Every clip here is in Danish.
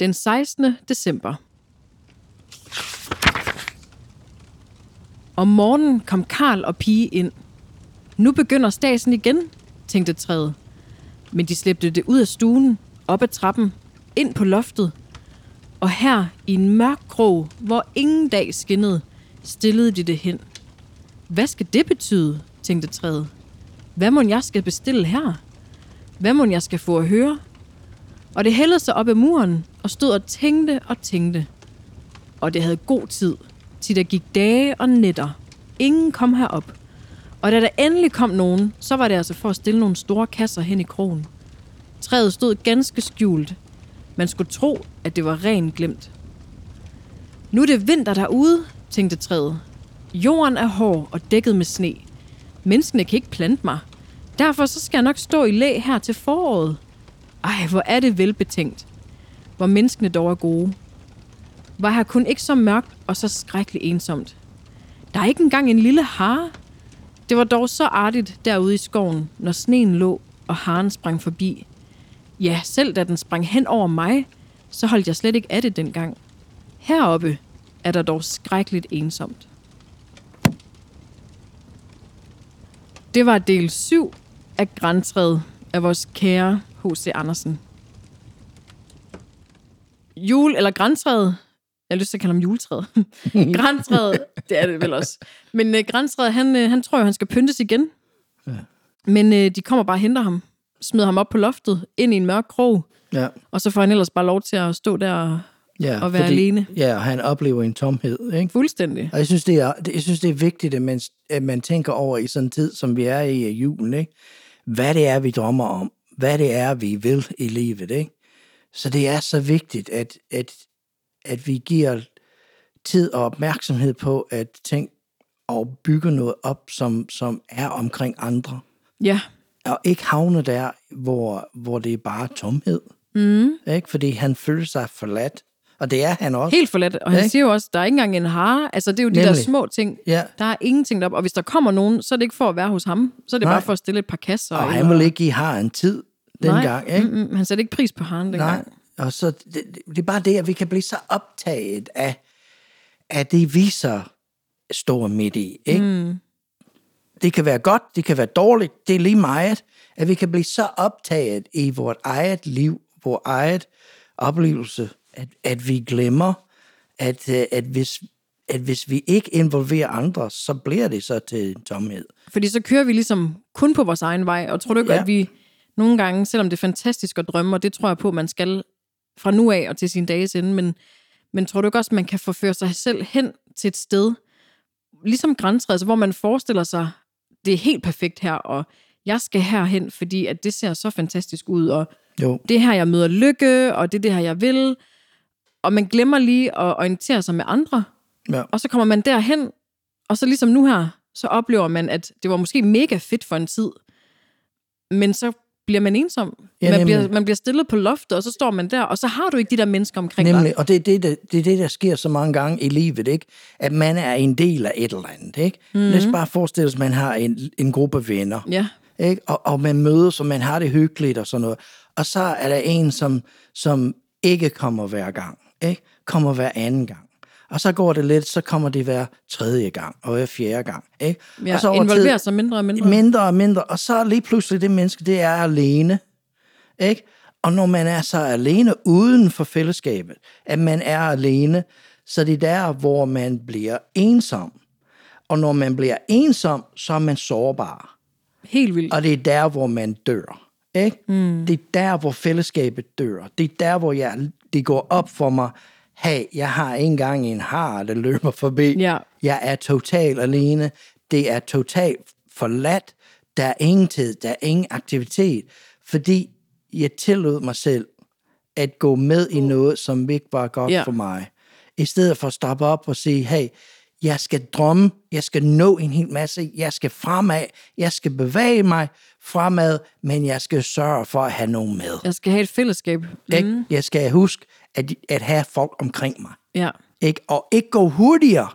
Den 16. december. Om morgenen kom Karl og Pige ind. Nu begynder stasen igen, tænkte træet. Men de slæbte det ud af stuen, op ad trappen, ind på loftet. Og her, i en mørk krog, hvor ingen dag skinnede, stillede de det hen. Hvad skal det betyde, tænkte træet. Hvad må jeg skal bestille her? Hvad må jeg skal få at høre? Og det hældede sig op ad muren og stod og tænkte og tænkte. Og det havde god tid, til der gik dage og nætter. Ingen kom herop. Og da der endelig kom nogen, så var det altså for at stille nogle store kasser hen i krogen. Træet stod ganske skjult. Man skulle tro, at det var rent glemt. Nu er det vinter derude, tænkte træet. Jorden er hård og dækket med sne. Menneskene kan ikke plante mig. Derfor så skal jeg nok stå i læ her til foråret. Ej, hvor er det velbetænkt. Hvor menneskene dog er gode. Var her kun ikke så mørkt og så skrækkeligt ensomt. Der er ikke engang en lille hare. Det var dog så artigt derude i skoven, når sneen lå, og haren sprang forbi. Ja, selv da den sprang hen over mig, så holdt jeg slet ikke af det dengang. Heroppe er der dog skrækkeligt ensomt. Det var del 7 af Græntræet af vores kære H.C. Andersen. Jul eller græntræet, jeg har lyst til at kalde ham juletræet. græntræet, det er det vel også. Men uh, græntræet, han, uh, han tror jo, han skal pyntes igen. Ja. Men uh, de kommer bare og henter ham, smider ham op på loftet, ind i en mørk krog, Ja, og så får han ellers bare lov til at stå der og, ja og være alene. Ja, og han oplever en tomhed, ikke? Fuldstændig. Og jeg synes, det er, jeg synes, det er vigtigt, at man, at man tænker over i sådan en tid, som vi er i julen, ikke? Hvad det er, vi drømmer om. Hvad det er, vi vil i livet, ikke? Så det er så vigtigt, at, at, at vi giver tid og opmærksomhed på at tænke og bygge noget op, som, som er omkring andre. Ja, Og ikke havne der, hvor, hvor det er bare tomhed. Mm. Ikke? Fordi han føler sig forladt. Og det er han også. helt forladt. Og han Ikke? siger jo også, der er ikke engang en hare. Altså, det er jo de der Nemlig. små ting. Ja. Der er ingenting deroppe. Og hvis der kommer nogen, så er det ikke for at være hos ham. Så er det Nej. bare for at stille et par kasser. Og eller- han vil ikke give har en tid dengang. Nej, Ikke? mm-mm, han satte ikke pris på haren dengang. Nej. Og så det, det, er bare det, at vi kan blive så optaget af, af det, vi så står midt i. Ikke? Mm. Det kan være godt, det kan være dårligt, det er lige meget, at vi kan blive så optaget i vores eget liv, vores eget oplevelse, at, at vi glemmer, at, øh, at, hvis, at hvis vi ikke involverer andre, så bliver det så til tomhed. Fordi så kører vi ligesom kun på vores egen vej. Og tror du ikke, Ja. at vi nogle gange, selvom det er fantastisk at drømme, og det tror jeg på, man skal fra nu af og til sin dages ende, men, men tror du ikke også, man kan forføre sig selv hen til et sted, ligesom græntræet, altså, hvor man forestiller sig, det er helt perfekt her, og jeg skal herhen, fordi at det ser så fantastisk ud, og Jo, det er her, jeg møder lykke, og det er det her, jeg vil. Og man glemmer lige at orientere sig med andre, ja. og så kommer man derhen, og så ligesom nu her, så oplever man, at det var måske mega fedt for en tid, men så bliver man ensom. Ja, man, nemlig. bliver, man bliver stillet på loftet, og så står man der, og så har du ikke de der mennesker omkring dig. Nemlig, og det er det, der, det er det, der sker så mange gange i livet, ikke? At man er en del af et eller andet, ikke? Mm. Lad os bare forestille os, at man har en, en gruppe venner, Ja, ikke? Og, og man mødes, og man har det hyggeligt og sådan noget. Og så er der en, som, som ikke kommer hver gang, ikke? Kommer hver anden gang. Og så går det lidt, så kommer det hver tredje gang, og hver fjerde gang, ikke? ja og så involverer tid- sig mindre og mindre. mindre og mindre, og så lige pludselig det menneske, det er alene. Ikke? Og når man er så alene uden for fællesskabet, at man er alene, så det er der, hvor man bliver ensom. Og når man bliver ensom, så er man sårbar. Helt vildt. Og det er der, hvor man dør. Ikke? Mm. Det er der, hvor fællesskabet dør. Det er der, hvor jeg, det går op for mig, hey, jeg har engang en har, der løber forbi. Ja. Jeg er totalt alene. Det er totalt forladt. Der er ingen tid, der er ingen aktivitet. Fordi jeg tillod mig selv at gå med i noget, som ikke var godt Ja. for mig. I stedet for at stoppe op og sige, hey, jeg skal drømme, jeg skal nå en hel masse, jeg skal fremad, jeg skal bevæge mig fremad, men jeg skal sørge for at have nogen med. Jeg skal have et fællesskab. Mm. Jeg skal huske at, at have folk omkring mig. Ja. Ikke? Og ikke gå hurtigere,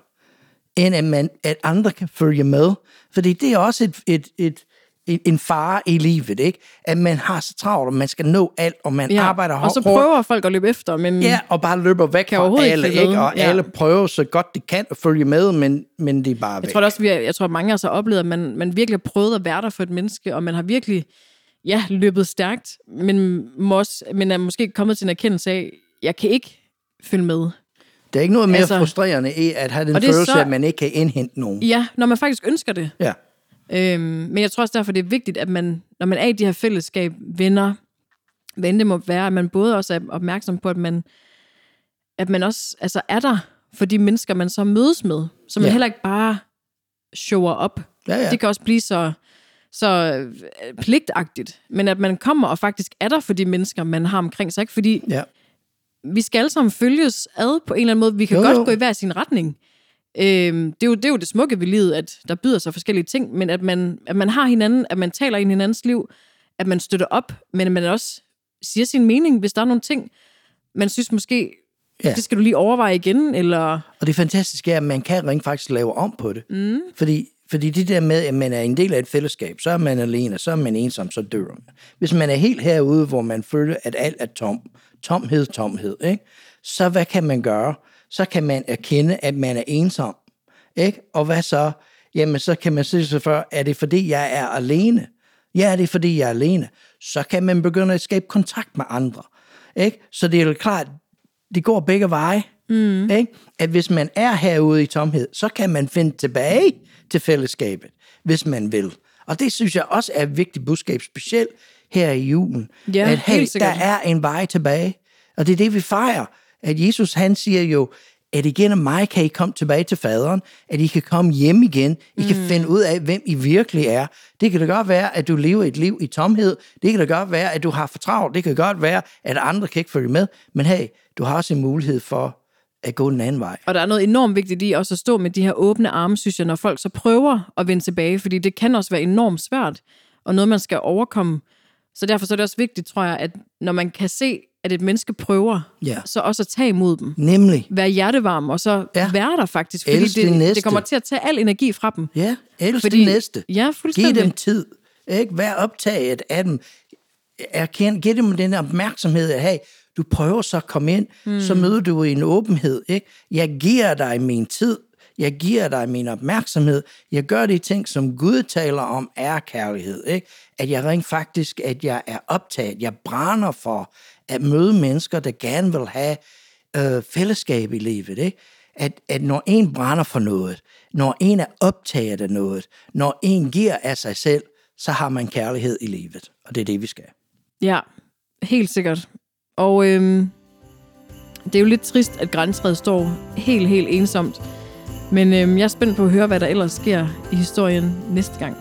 end at, man, at andre kan følge med. Fordi det er også et, et, et, en, en fare i livet, ikke? At man har så travlt, og man skal nå alt, og man Ja, arbejder og så hårdt. prøver folk at løbe efter, men Ja, og bare løber væk Kan fra ikke alle, ikke? med. Og Ja. alle prøver så godt de kan at følge med, men, men de er bare jeg væk. tror da også, vi er, jeg tror, mange af os har oplevet, at man, man virkelig har prøvet at være der for et menneske, og man har virkelig ja, løbet stærkt, men, må også, men er måske kommet til en erkendelse af, jeg kan ikke følge med. Der er ikke noget mere Altså- frustrerende i at have den følelse, så- at man ikke kan indhente nogen. Ja, når man faktisk ønsker det. Ja. Øhm, men jeg tror også derfor, det er vigtigt, at man, når man er i de her fællesskab, venner, hvad end det må være, at man både også er opmærksom på, at man, at man også altså er der for de mennesker, man så mødes med. Så man Ja. heller ikke bare shower op. Ja, ja. Det kan også blive så, så øh, pligtagtigt. Men at man kommer og faktisk er der for de mennesker, man har omkring sig. Ikke? Fordi ja. Vi skal alle sammen følges ad på en eller anden måde. Vi kan Jo, godt jo. gå i hver sin retning. Øhm, det, er jo, det er jo det smukke ved livet, at der byder sig forskellige ting, men at man, at man har hinanden, at man taler ind i hinandens liv, at man støtter op, men at man også siger sin mening, hvis der er nogle ting, man synes måske, Ja. ja. det skal du lige overveje igen, eller... Og det fantastiske er, at man kan rent faktisk lave om på det. Mm. Fordi, fordi det der med, at man er en del af et fællesskab, så er man alene, så er man ensom, så dør man. Hvis man er helt herude, hvor man føler, at alt er tom, tomhed, tomhed, ikke? så hvad kan man gøre? Så kan man erkende, at man er ensom. Ikke? Og hvad så? Jamen, så kan man sige sig for, er det fordi, jeg er alene? Ja, er det fordi, jeg er alene? Så kan man begynde at skabe kontakt med andre. Ikke? Så det er jo klart, det går begge veje. Mm. Ikke? At hvis man er herude i tomhed, så kan man finde tilbage til fællesskabet, hvis man vil. Og det synes jeg også er et vigtigt budskab, specielt her i julen. Ja, at hey, der er en vej tilbage. Og det er det, vi fejrer. At Jesus, han siger jo, at igennem mig kan I komme tilbage til faderen, at I kan komme hjem igen, I mm. kan finde ud af, hvem I virkelig er. Det kan da godt være, at du lever et liv i tomhed, det kan da godt være, at du har for travlt, det kan godt være, at andre kan ikke følge med, men hey, du har også en mulighed for at gå den anden vej. Og der er noget enormt vigtigt i også at stå med de her åbne arme, synes jeg, når folk så prøver at vende tilbage, fordi det kan også være enormt svært, og noget, man skal overkomme. Så derfor så er det også vigtigt, tror jeg, at når man kan se, at et menneske prøver, Ja. så også at tage imod dem. Nemlig, Være hjertevarm, og så Ja. være der faktisk. Fordi Elsk din det, næste. det kommer til at tage al energi fra dem. ja, elsk Fordi- det næste. Ja, Giv fuldstændig. dem tid. Ikke? Vær optaget af dem. Erkend, giv dem den opmærksomhed, at hey, du prøver så at komme ind, mm. så møder du en åbenhed. Ikke? Jeg giver dig min tid. Jeg giver dig min opmærksomhed. Jeg gør de ting, som Gud taler om, er kærlighed. Ikke? At jeg rent faktisk, at jeg er optaget. Jeg brænder for at møde mennesker, der gerne vil have øh, fællesskab i livet. Ikke? At, at når en brænder for noget, når en er optaget af noget, når en giver af sig selv, så har man kærlighed i livet. Og det er det, vi skal. Ja, helt sikkert. Og øhm, det er jo lidt trist, at græntræet står helt, helt ensomt. Men øhm, jeg er spændt på at høre, hvad der ellers sker i historien næste gang.